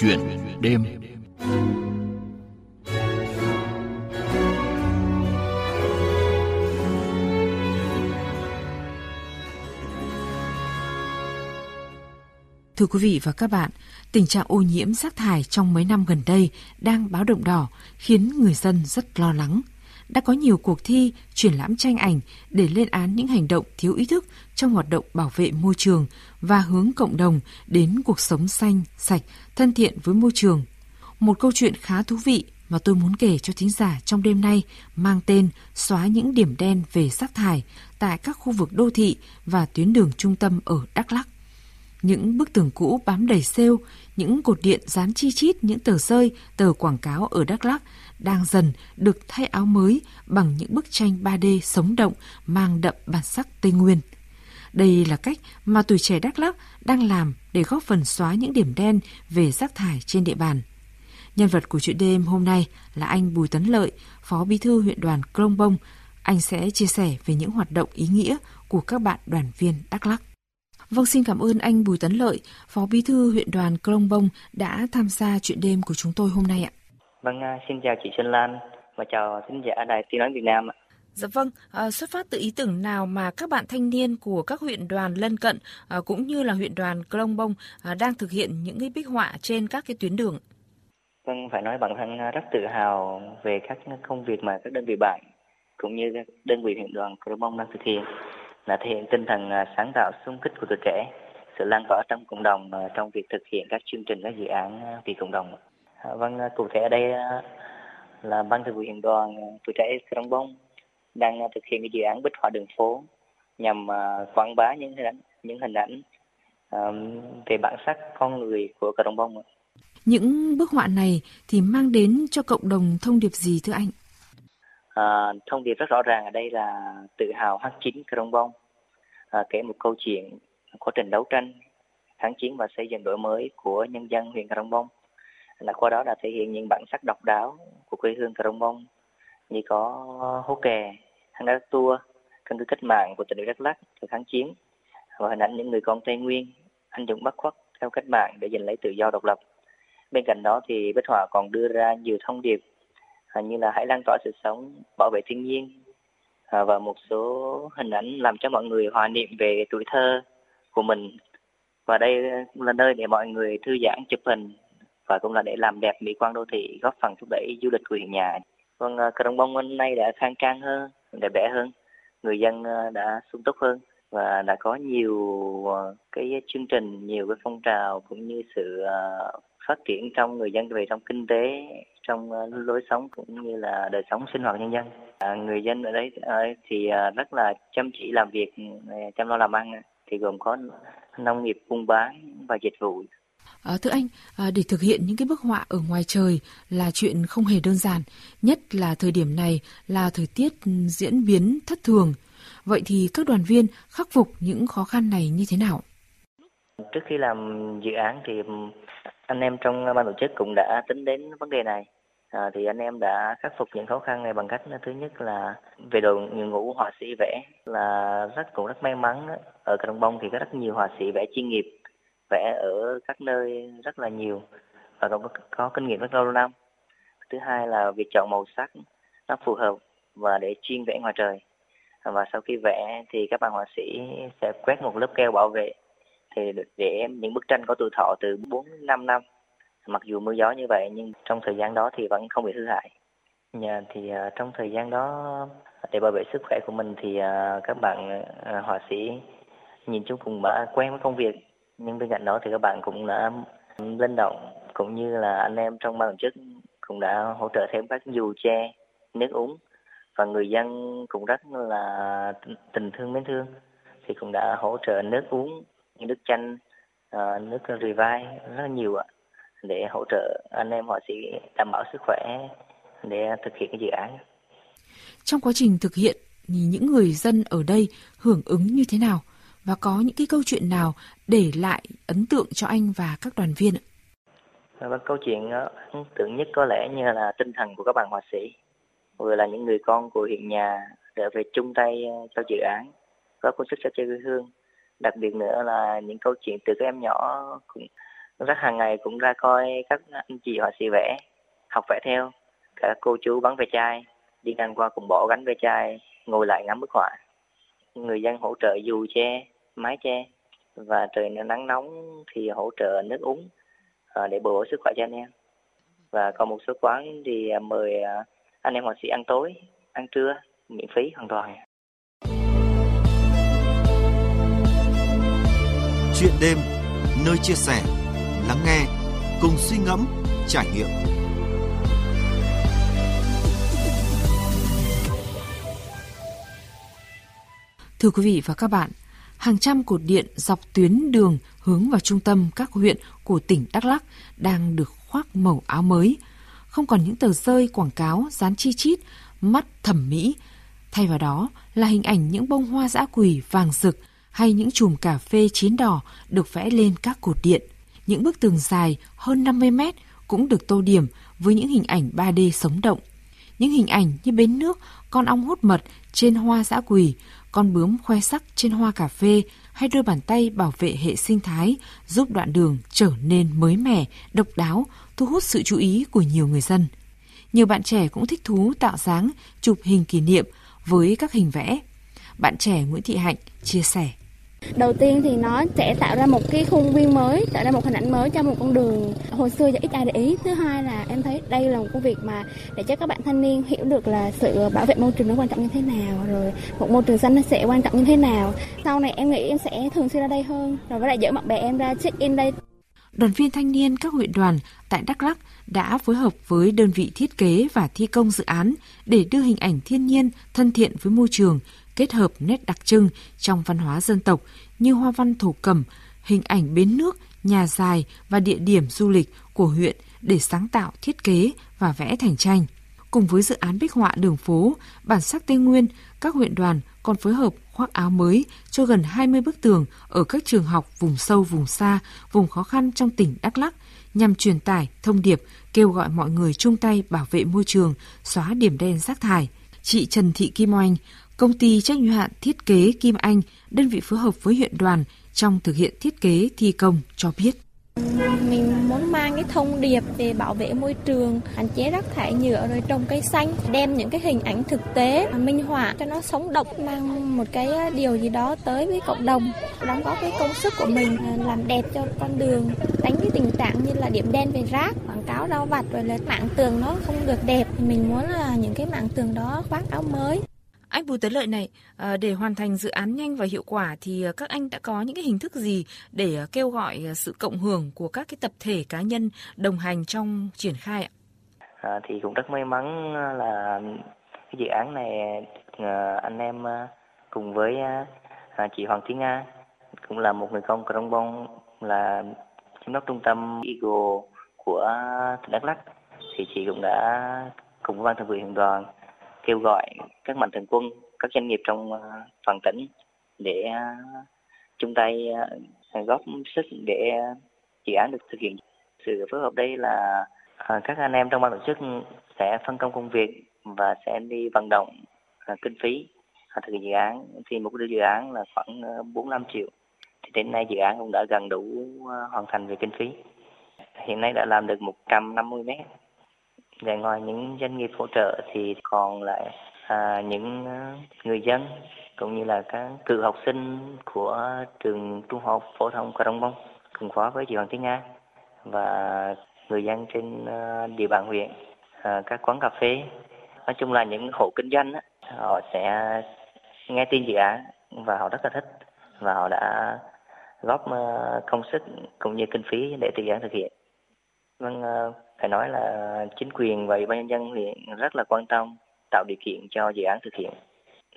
Chuyện đêm Thưa quý vị và các bạn, tình trạng ô nhiễm rác thải trong mấy năm gần đây đang báo động đỏ, khiến người dân rất lo lắng. Đã có nhiều cuộc thi, triển lãm tranh ảnh để lên án những hành động thiếu ý thức trong hoạt động bảo vệ môi trường và hướng cộng đồng đến cuộc sống xanh, sạch, thân thiện với môi trường. Một câu chuyện khá thú vị mà tôi muốn kể cho thính giả trong đêm nay mang tên Xóa những điểm đen về rác thải tại các khu vực đô thị và tuyến đường trung tâm ở Đắk Lắk. Những bức tường cũ bám đầy sêu, những cột điện dán chi chít những tờ rơi, tờ quảng cáo ở Đắk Lắk đang dần được thay áo mới bằng những bức tranh 3D sống động mang đậm bản sắc Tây Nguyên. Đây là cách mà tuổi trẻ Đắk Lắk đang làm để góp phần xóa những điểm đen về rác thải trên địa bàn. Nhân vật của chuyện đêm hôm nay là anh Bùi Tấn Lợi, Phó Bí thư huyện đoàn Krông Bông. Anh sẽ chia sẻ về những hoạt động ý nghĩa của các bạn đoàn viên Đắk Lắk. Vâng, xin cảm ơn anh Bùi Tấn Lợi, Phó Bí thư huyện đoàn Krông Bông đã tham gia chuyện đêm của chúng tôi hôm nay ạ. Vâng, à, xin chào chị Xuân Lan và chào thính giả Đài Tiếng Nói Việt Nam ạ. Dạ vâng, à, xuất phát từ ý tưởng nào mà các bạn thanh niên của các huyện đoàn lân cận à, cũng như là huyện đoàn Krông Bông à, đang thực hiện những cái bích họa trên các cái tuyến đường? Vâng, phải nói bản thân rất tự hào về các công việc mà các đơn vị bạn cũng như các đơn vị huyện đoàn Krông Bông đang thực hiện là thể hiện tinh thần à, sáng tạo sung kích của tuổi trẻ, sự lan tỏa trong cộng đồng à, trong việc thực hiện các chương trình các dự án à, vì cộng đồng. Vâng, cụ thể ở đây là ban thường vụ huyện đoàn tuổi trẻ Krông Bông đang thực hiện cái dự án bích họa đường phố nhằm quảng bá những hình ảnh những hình ảnh về bản sắc con người của Krông Bông. Những bức họa này thì mang đến cho cộng đồng thông điệp gì thưa anh? À, thông điệp rất rõ ràng ở đây là tự hào hát chính Krông Bông, à, kể một câu chuyện quá trình đấu tranh, kháng chiến và xây dựng đổi mới của nhân dân huyện Krông Bông. Là qua đó đã thể hiện những bản sắc độc đáo của quê hương Krông Bông như có hố kè, hang đá tua, căn cứ cách mạng của tỉnh ủy Đắk Lắk thời kháng chiến và hình ảnh những người con Tây Nguyên anh dũng bất khuất theo cách mạng để giành lấy tự do độc lập. Bên cạnh đó thì Bích Họa còn đưa ra nhiều thông điệp như là hãy lan tỏa sự sống bảo vệ thiên nhiên à, và một số hình ảnh làm cho mọi người hòa niệm về tuổi thơ của mình. Và đây cũng là nơi để mọi người thư giãn chụp hình và cũng là để làm đẹp mỹ quan đô thị góp phần thúc đẩy du lịch của huyện nhà. Vâng à, cờ đồng bông hôm nay đã khang trang hơn đẹp đẽ hơn người dân à, đã sung túc hơn và đã có nhiều à, cái chương trình nhiều cái phong trào cũng như sự phát triển trong người dân về trong kinh tế trong ờ, lối sống cũng như là đời sống sinh hoạt nhân dân à, người dân ở đấy ờ, thì ờ, rất là chăm chỉ làm việc chăm lo làm ăn thì gồm có nông nghiệp buôn bán và dịch vụ À, thưa anh, à, để thực hiện những cái bức họa ở ngoài trời là chuyện không hề đơn giản, nhất là thời điểm này là thời tiết diễn biến thất thường. Vậy thì các đoàn viên khắc phục những khó khăn này như thế nào? Trước khi làm dự án thì anh em trong ban tổ chức cũng đã tính đến vấn đề này. À, thì anh em đã khắc phục những khó khăn này bằng cách thứ nhất là về đội ngũ họa sĩ vẽ là rất cũng rất may mắn ở Đồng Bông thì có rất nhiều họa sĩ vẽ chuyên nghiệp vẽ ở các nơi rất là nhiều và cũng có, có kinh nghiệm rất lâu năm. Thứ hai là việc chọn màu sắc nó phù hợp và để chuyên vẽ ngoài trời. Và sau khi vẽ thì các bạn họa sĩ sẽ quét một lớp keo bảo vệ thì để những bức tranh có tuổi thọ từ 4 5 năm. Mặc dù mưa gió như vậy nhưng trong thời gian đó thì vẫn không bị hư hại. Nhà thì uh, trong thời gian đó để bảo vệ sức khỏe của mình thì uh, các bạn uh, họa sĩ nhìn chung cũng đã quen với công việc nhưng bên cạnh đó thì các bạn cũng đã linh động cũng như là anh em trong ban tổ chức cũng đã hỗ trợ thêm các dù che nước uống và người dân cũng rất là tình thương mến thương thì cũng đã hỗ trợ nước uống như nước chanh uh, nước revive rất là nhiều ạ để hỗ trợ anh em họa sĩ đảm bảo sức khỏe để thực hiện cái dự án. Trong quá trình thực hiện thì những người dân ở đây hưởng ứng như thế nào và có những cái câu chuyện nào để lại ấn tượng cho anh và các đoàn viên ạ? Và câu chuyện ấn tượng nhất có lẽ như là tinh thần của các bạn họa sĩ, vừa là những người con của huyện nhà trở về chung tay ờ, cho dự án, có công sức cho quê hương. Đặc biệt nữa là những câu chuyện từ các em nhỏ cũng rất hàng ngày cũng ra coi các anh chị họa sĩ vẽ, học vẽ theo. Cả cô chú bắn ve chai, đi ngang qua cùng bỏ gánh ve chai, ngồi lại ngắm bức họa. Người dân hỗ trợ dù che, mái che, và trời nắng nóng thì hỗ trợ nước uống ờ, để để bổ sức khỏe cho anh em. Và còn một số quán thì mời ờ, anh em họa sĩ ăn tối, ăn trưa, miễn phí hoàn toàn. Chuyện đêm nơi chia sẻ lắng nghe cùng suy ngẫm trải nghiệm Thưa quý vị và các bạn, hàng trăm cột điện dọc tuyến đường hướng vào trung tâm các huyện của tỉnh Đắk Lắk đang được khoác màu áo mới. Không còn những tờ rơi quảng cáo dán chi chít, mắt thẩm mỹ. Thay vào đó là hình ảnh những bông hoa dã quỳ vàng rực hay những chùm cà phê chín đỏ được vẽ lên các cột điện. Những bức tường dài hơn 50 mét cũng được tô điểm với những hình ảnh 3D sống động. Những hình ảnh như bến nước, con ong hút mật trên hoa dã quỳ, con bướm khoe sắc trên hoa cà phê hay đôi bàn tay bảo vệ hệ sinh thái giúp đoạn đường trở nên mới mẻ, độc đáo, thu hút sự chú ý của nhiều người dân. Nhiều bạn trẻ cũng thích thú tạo dáng, chụp hình kỷ niệm với các hình vẽ. Bạn trẻ Nguyễn Thị Hạnh chia sẻ. Đầu tiên thì nó sẽ tạo ra một cái khuôn viên mới, tạo ra một hình ảnh mới cho một con đường hồi xưa giờ ít ai để ý. Thứ hai là em thấy đây là một công việc mà để cho các bạn thanh niên hiểu được là sự bảo vệ môi trường nó quan trọng như thế nào, rồi một môi trường xanh nó sẽ quan trọng như thế nào. Sau này em nghĩ em sẽ thường xuyên ra đây hơn, rồi với lại dẫn bạn bè em ra check in đây. Đoàn viên thanh niên các huyện đoàn tại Đắk Lắk đã phối hợp với đơn vị thiết kế và thi công dự án để đưa hình ảnh thiên nhiên thân thiện với môi trường kết hợp nét đặc trưng trong văn hóa dân tộc như hoa văn thổ cẩm, hình ảnh bến nước, nhà dài và địa điểm du lịch của huyện để sáng tạo thiết kế và vẽ thành tranh. Cùng với dự án bích họa đường phố, bản sắc Tây Nguyên, các huyện đoàn còn phối hợp khoác áo mới cho gần 20 bức tường ở các trường học vùng sâu, vùng xa, vùng khó khăn trong tỉnh Đắk Lắk nhằm truyền tải thông điệp kêu gọi mọi người chung tay bảo vệ môi trường, xóa điểm đen rác thải. Chị Trần Thị Kim Oanh, Công ty trách nhiệm hạn thiết kế Kim Anh, đơn vị phối hợp với huyện đoàn trong thực hiện thiết kế thi công cho biết. Mình muốn mang cái thông điệp về bảo vệ môi trường, hạn chế rác thải nhựa rồi trồng cây xanh, đem những cái hình ảnh thực tế minh họa cho nó sống động, mang một cái điều gì đó tới với cộng đồng, đóng góp cái công sức của mình à, làm đẹp cho con đường, đánh cái tình trạng như là điểm đen về rác, quảng cáo rau vặt rồi là mạng tường nó không được đẹp. Mình muốn là những cái mạng tường đó khoác áo mới. Anh Bùi Tấn Lợi này, ờ, để hoàn thành dự án nhanh và hiệu quả thì ờ, các anh đã có những cái hình thức gì để ờ, kêu gọi sự cộng hưởng của các cái tập thể cá nhân đồng hành trong triển khai ạ? À, thì cũng rất may mắn là cái dự án này anh em cùng với à, chị Hoàng Thúy Nga cũng là một người công Crong Bông là giám đốc trung tâm Eagle của tỉnh Đắk Lắk thì chị cũng đã cùng với ban thường vụ huyện đoàn kêu gọi các mạnh thường quân, các doanh nghiệp trong ờ, toàn tỉnh để ờ, chung tay ờ, góp sức để dự án được thực hiện. Sự phối hợp đây là các anh em trong ban tổ chức sẽ phân công công việc và sẽ đi vận động kinh phí thực hiện dự án. Thì một dự án là khoảng 45 triệu. Thì đến nay dự án cũng đã gần đủ hoàn thành về kinh phí. Hiện nay đã làm được 150 mét và ngoài những doanh nghiệp hỗ trợ thì còn lại à, những à, người dân cũng như là các cựu học sinh của trường trung học phổ thông Cà Đông Bông cùng khóa với chị Hoàng Thị Nga và người dân trên à, địa bàn huyện, à, các quán cà phê, nói chung là những hộ kinh doanh họ sẽ nghe tin dự án và họ rất là thích và họ đã góp à, công sức cũng như kinh phí để dự án thực hiện. Vâng, phải nói là chính quyền và ủy ban nhân dân huyện rất là quan tâm tạo điều kiện cho dự án thực hiện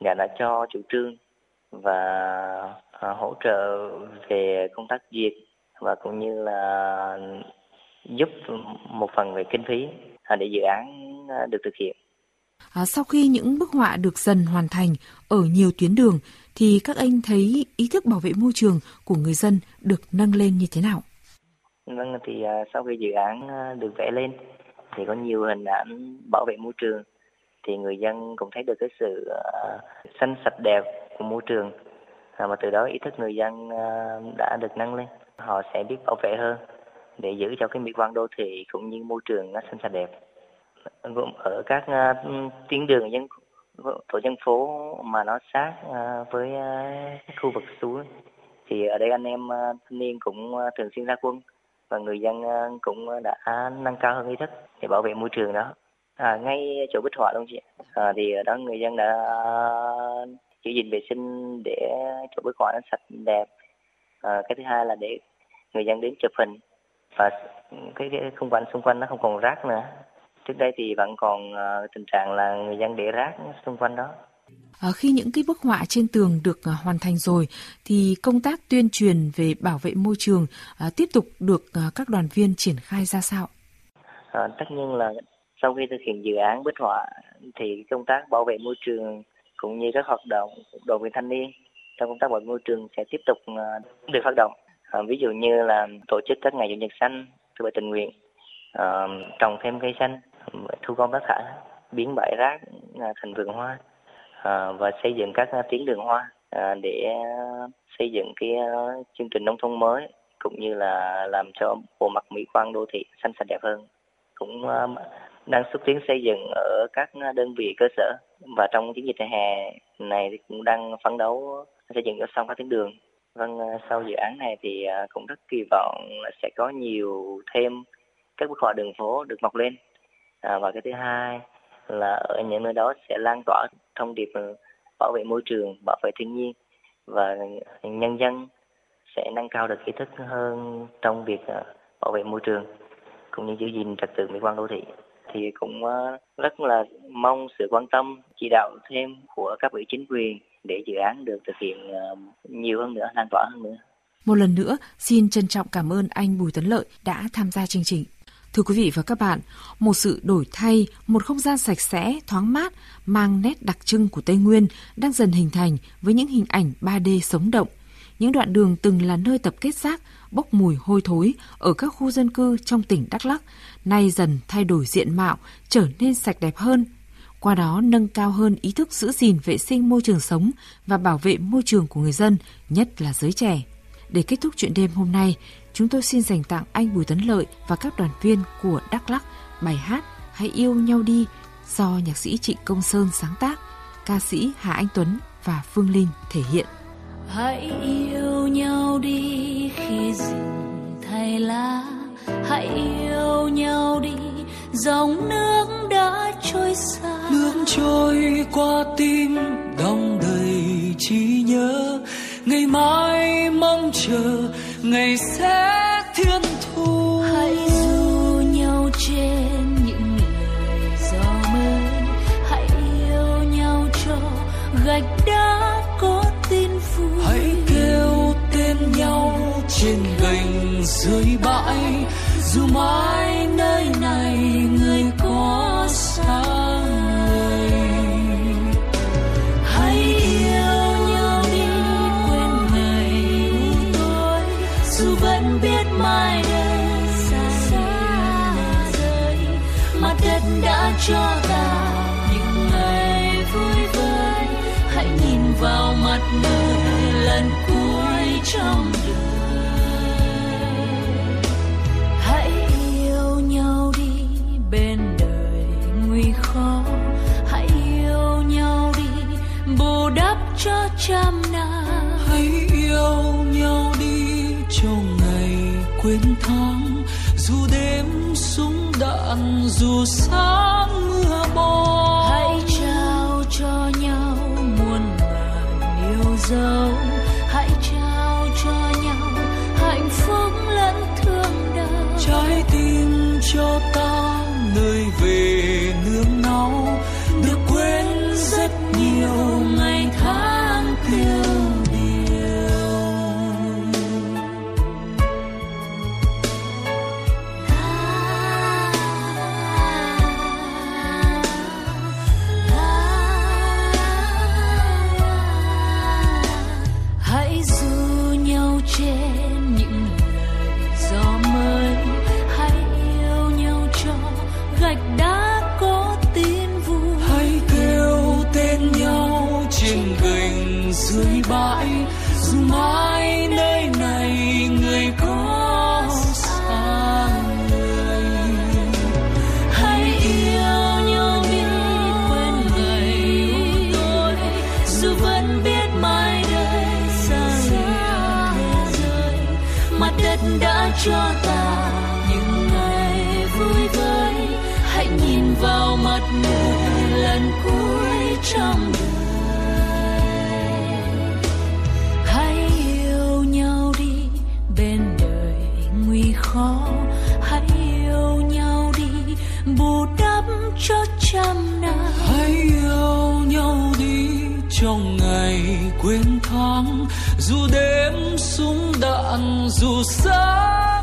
nhà đã cho chủ trương và à, hỗ trợ về công tác duyệt và cũng như là giúp một phần về kinh phí để dự án được thực hiện. À, sau khi những bức họa được dần hoàn thành ở nhiều tuyến đường thì các anh thấy ý thức bảo vệ môi trường của người dân được nâng lên như thế nào? Vâng, thì uh, sau khi dự án uh, được vẽ lên thì có nhiều hình ảnh bảo vệ môi trường. Thì người dân cũng thấy được cái sự uh, xanh sạch đẹp của môi trường. Uh, mà từ đó ý thức người dân uh, đã được nâng lên. Họ sẽ biết bảo vệ hơn để giữ cho cái mỹ quan đô thị cũng như môi trường nó xanh sạch đẹp. Gồm ở các uh, tuyến đường dân tổ dân phố mà nó sát uh, với uh, khu vực suối. Thì ở đây anh em uh, thanh niên cũng uh, thường xuyên ra quân và người dân ờ, cũng đã nâng cao hơn ý thức để bảo vệ môi trường đó. À, ngay chỗ bích họa luôn chị à, thì ở đó người dân đã ờ, giữ gìn vệ sinh để chỗ bích họa nó sạch đẹp. À, cái thứ hai là để người dân đến chụp hình và cái, cái không cảnh xung quanh nó không còn rác nữa. Trước đây thì vẫn còn uh, tình trạng là người dân để rác xung quanh đó. À, khi những cái bức họa trên tường được à, hoàn thành rồi thì công tác tuyên truyền về bảo vệ môi trường à, tiếp tục được à, các đoàn viên triển khai ra sao? À, tất nhiên là sau khi thực hiện dự án bích họa thì công tác bảo vệ môi trường cũng như các hoạt động đoàn viên thanh niên trong công tác bảo vệ môi trường sẽ tiếp tục à, được phát động. À, ví dụ như là tổ chức các ngày chủ nhật xanh, thứ bảy tình nguyện, à, trồng thêm cây xanh, thu gom rác thải, biến bãi rác thành vườn hoa Ờ, và xây dựng các ờ, tuyến đường hoa ờ, để xây dựng cái chương trình nông thôn mới cũng như là làm cho bộ mặt mỹ quan đô thị xanh sạch đẹp hơn. Cũng đang xúc tiến xây dựng ở các đơn vị cơ sở và trong chiến dịch hè này thì cũng đang phấn đấu xây dựng cho xong các tuyến đường. Vâng sau dự án này thì cũng rất kỳ vọng là sẽ có nhiều thêm các bức họa đường phố được mọc lên. À, và cái thứ hai là ở những nơi đó sẽ lan tỏa thông điệp ờ, bảo vệ môi trường bảo vệ thiên nhiên và nhân dân sẽ nâng cao được ý thức hơn trong việc ờ, bảo vệ môi trường cũng như giữ gìn trật tự mỹ quan đô thị thì cũng ờ, rất là mong sự quan tâm chỉ đạo thêm của các vị chính quyền để dự án được thực hiện nhiều hơn nữa lan tỏa hơn nữa một lần nữa, xin trân trọng cảm ơn anh Bùi Tấn Lợi đã tham gia chương trình. Thưa quý vị và các bạn, một sự đổi thay, một không gian sạch sẽ, thoáng mát, mang nét đặc trưng của Tây Nguyên đang dần hình thành với những hình ảnh 3D sống động. Những đoạn đường từng là nơi tập kết rác, bốc mùi hôi thối ở các khu dân cư trong tỉnh Đắk Lắk, nay dần thay đổi diện mạo, trở nên sạch đẹp hơn. Qua đó nâng cao hơn ý thức giữ gìn vệ sinh môi trường sống và bảo vệ môi trường của người dân, nhất là giới trẻ. Để kết thúc chuyện đêm hôm nay, chúng tôi xin dành tặng anh Bùi Tấn Lợi và các đoàn viên của Đắk Lắk bài hát Hãy yêu nhau đi do nhạc sĩ Trịnh Công Sơn sáng tác, ca sĩ Hà Anh Tuấn và Phương Linh thể hiện. Hãy yêu nhau đi khi rừng thay lá, hãy yêu nhau đi dòng nước đã trôi xa. Nước trôi qua tim đong đầy trí nhớ ngày mai mong chờ ngày sẽ thiên thu. Hãy du nhau trên những lời gió mới. Hãy yêu nhau cho gạch đá có tin vui. Hãy kêu tên nhau trên gành dưới bãi. Dù mãi nơi này cho ta. Những ngày vui vơi, hãy nhìn vào mặt người lần cuối trong đời. Hãy yêu nhau đi bên đời nguy khó. Hãy yêu nhau đi, bù đắp cho trăm năm. Hãy yêu nhau đi trong ngày quên tháng đạn dù sáng mưa bom quên tháng dù đêm súng đạn dù sáng